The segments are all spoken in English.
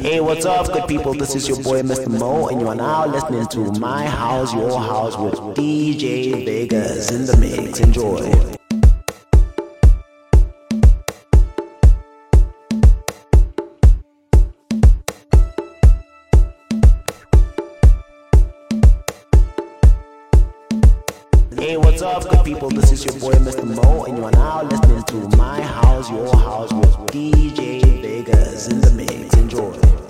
Hey, what's up, good people? This is your boy, Mr. Mo, and you are now listening to My House, Your House with DJ Vegas in the mix. Enjoy. People? This is your boy, Mr. Mo, and you are now listening to My House, Your House with DJ Vegas in the mix. Enjoy.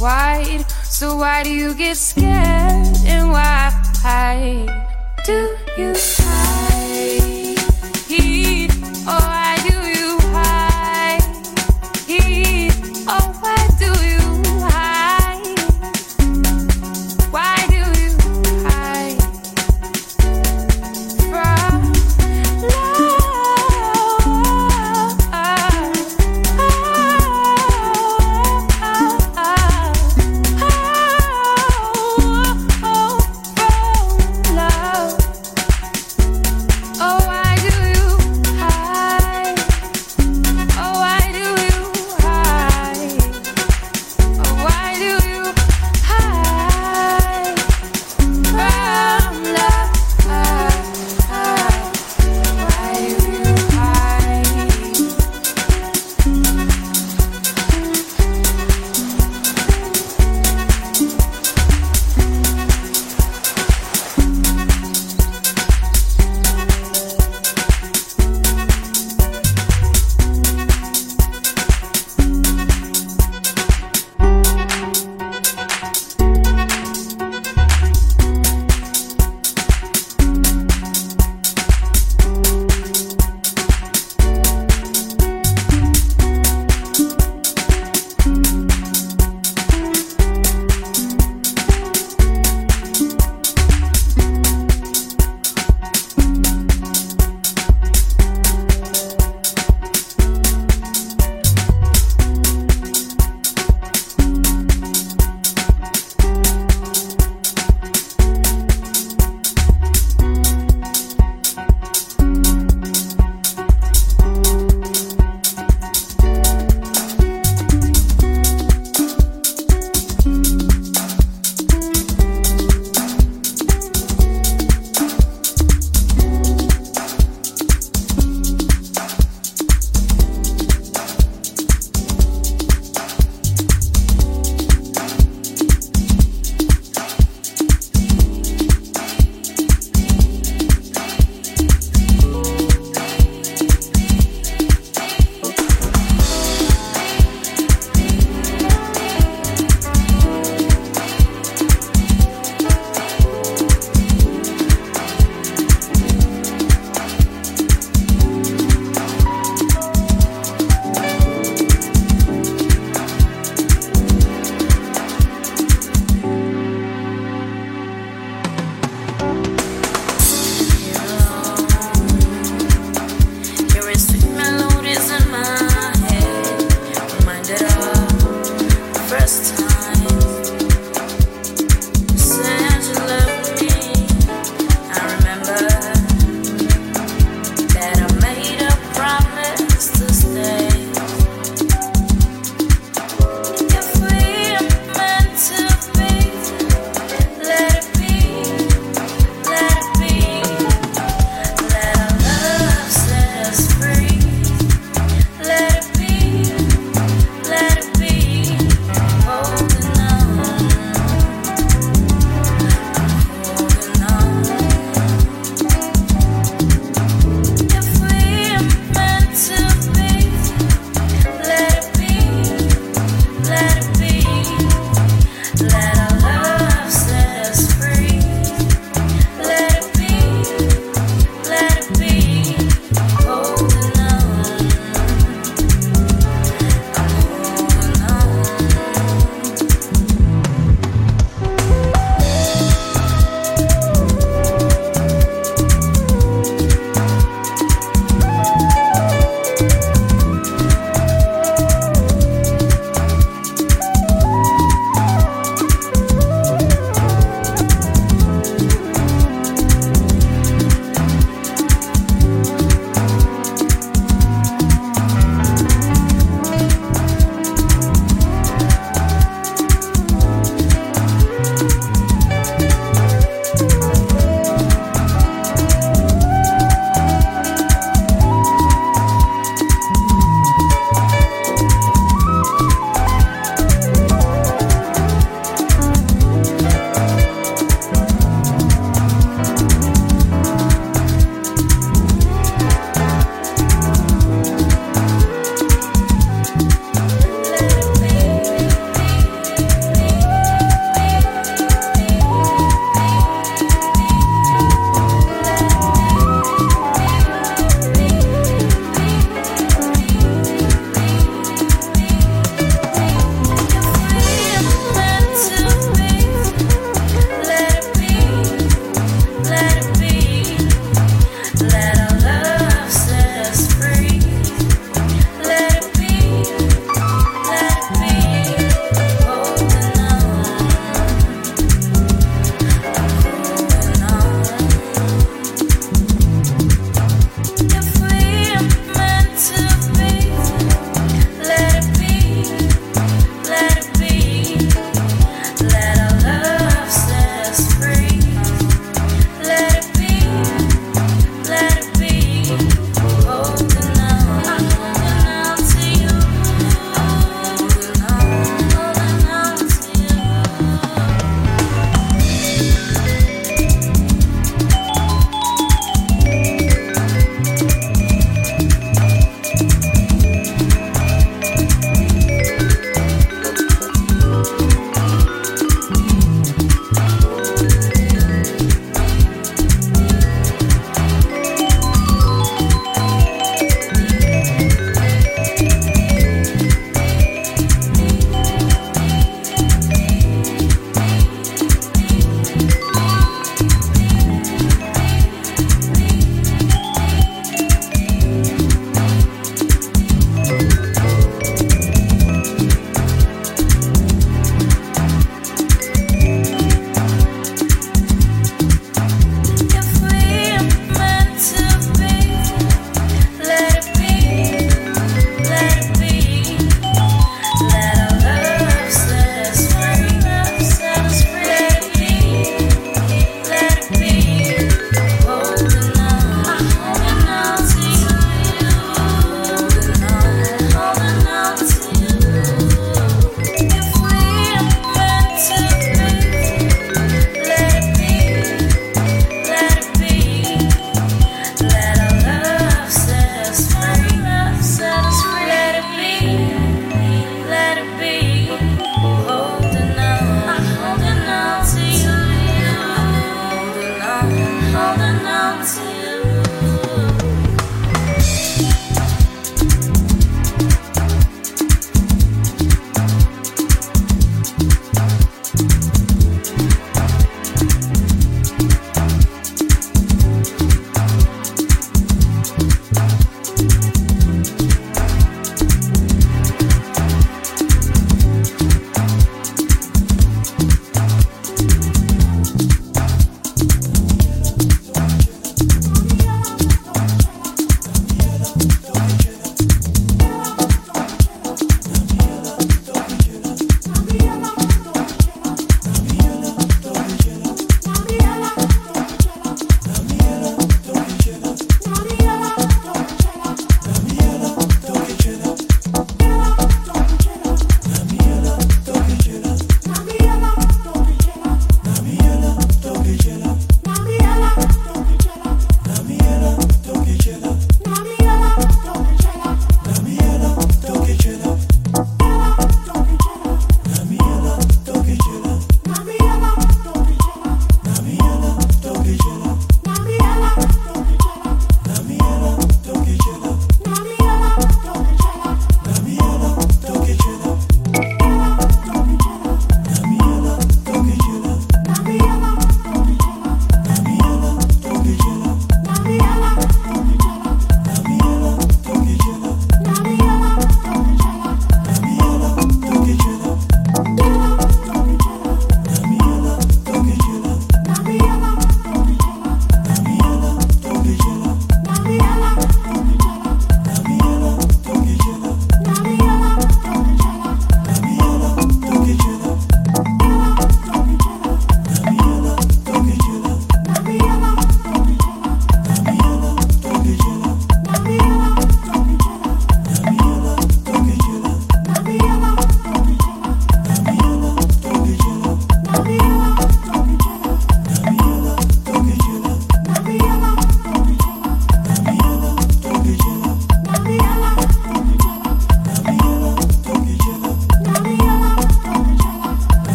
wide. So why do you get scared and why do you hide?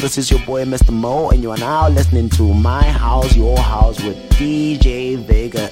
This is your boy, Mr. Mo, and you are now listening to My House, Your House with DJ Vega.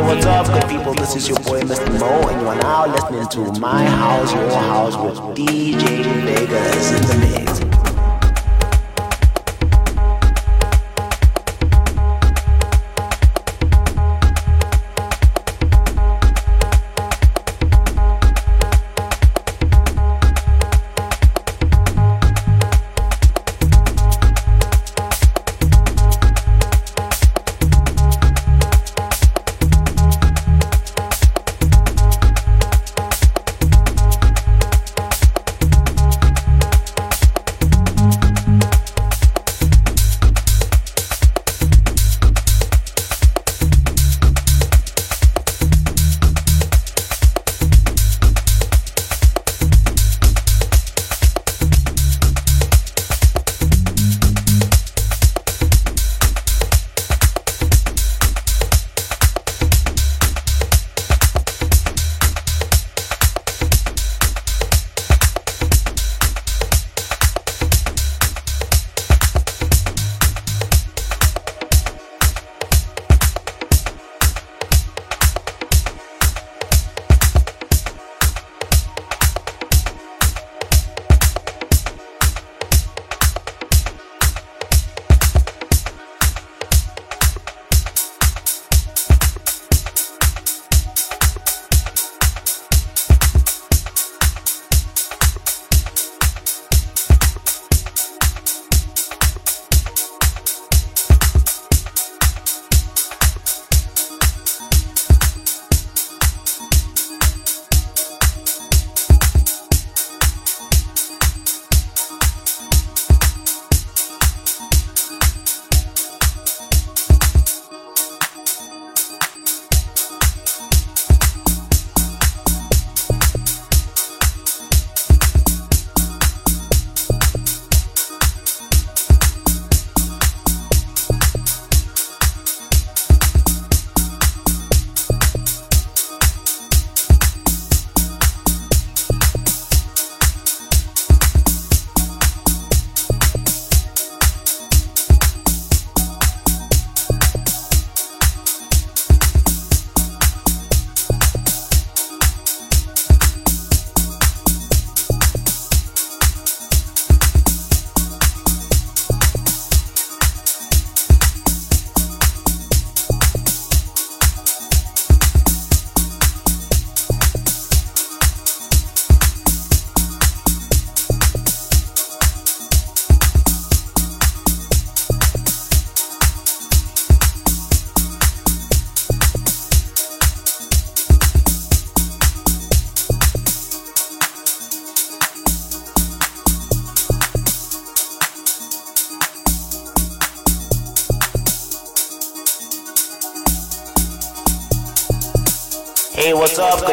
What's up, good people? This is your boy, Mr. Mo, and you are now listening to My House, Your House with DJ Vegas in the mix.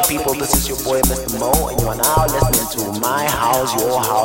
People? This is your boy, Mr. Mo, and you are now listening to My House, Your House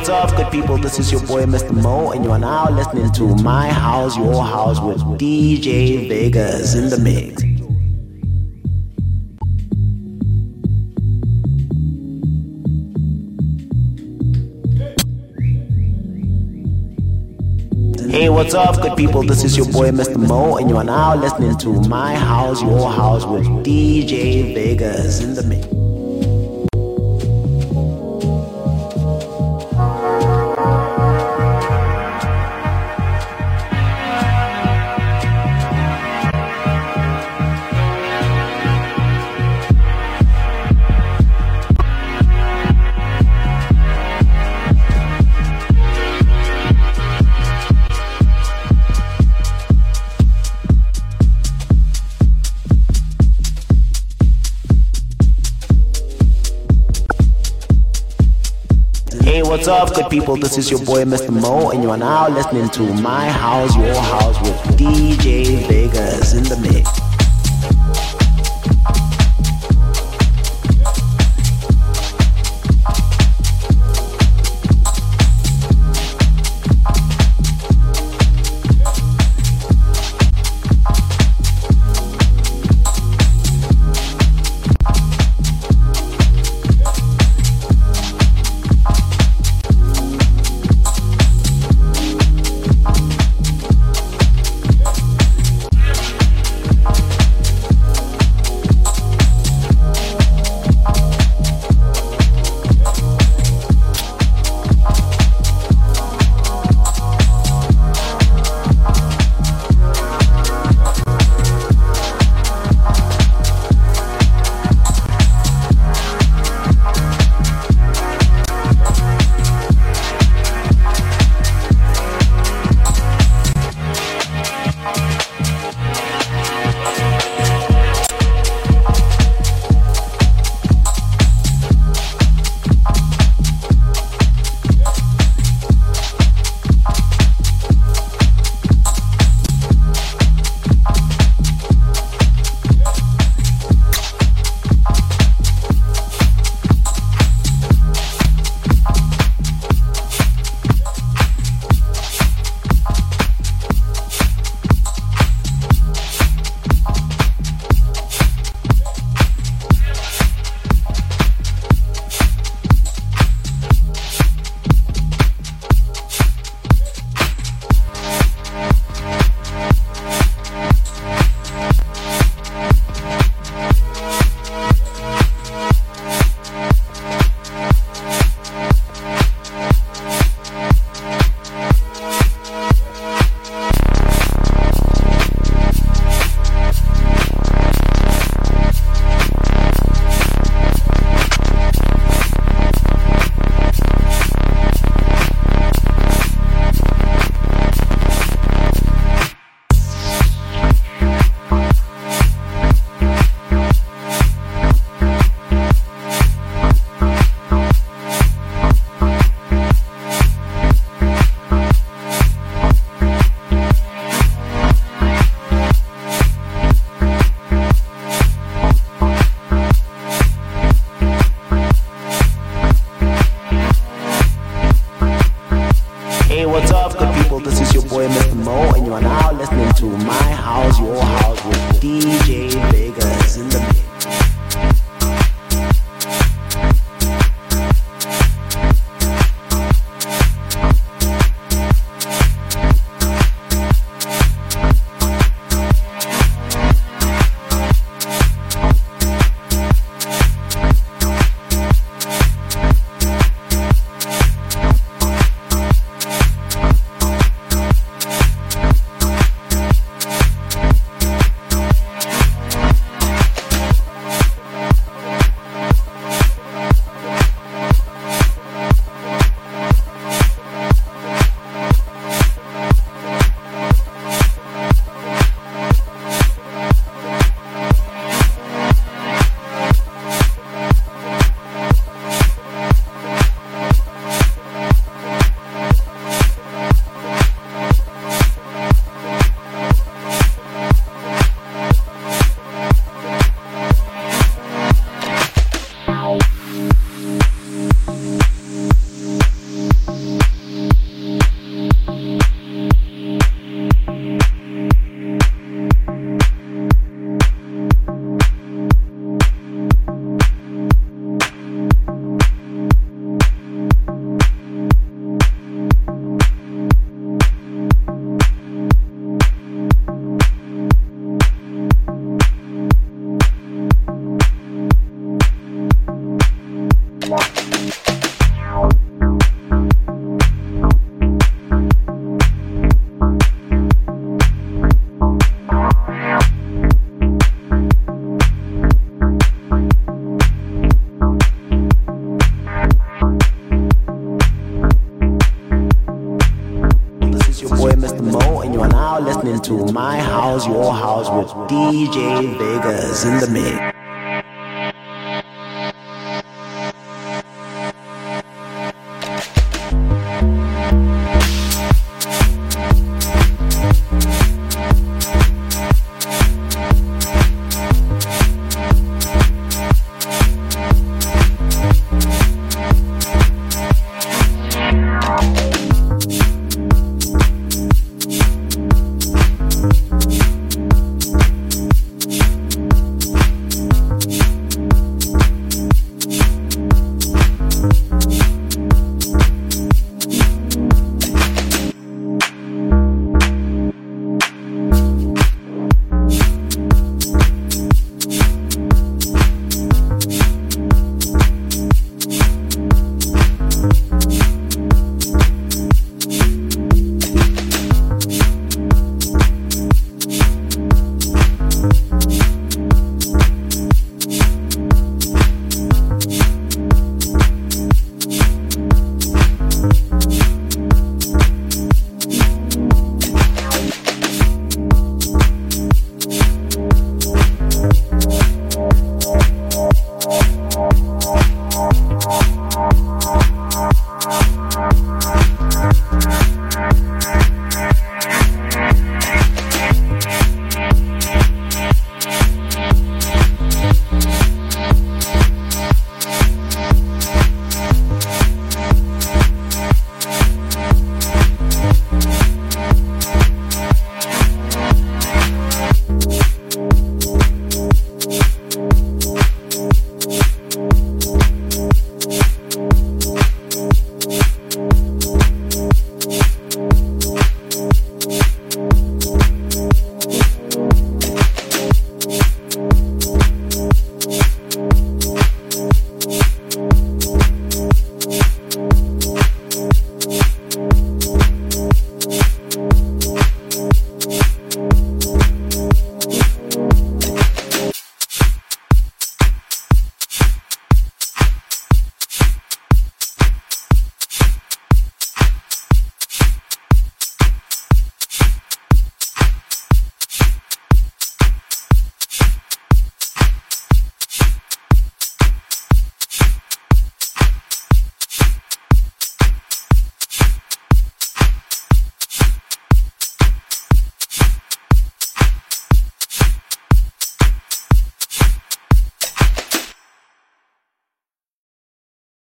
what's up, good people? This is your boy, Mr. Mo, and you are now listening to My House, Your House with DJ Vegas in the mix. Hey, what's up, good people? This is your boy, Mr. Mo, and you are now listening to My House, Your House with DJ Vegas in the mix. People? This is your boy, Mr. Mo, and you are now listening to My House, Your House with DJ Vegas in the mix. My House, Your House with DJ Vegas in the mix.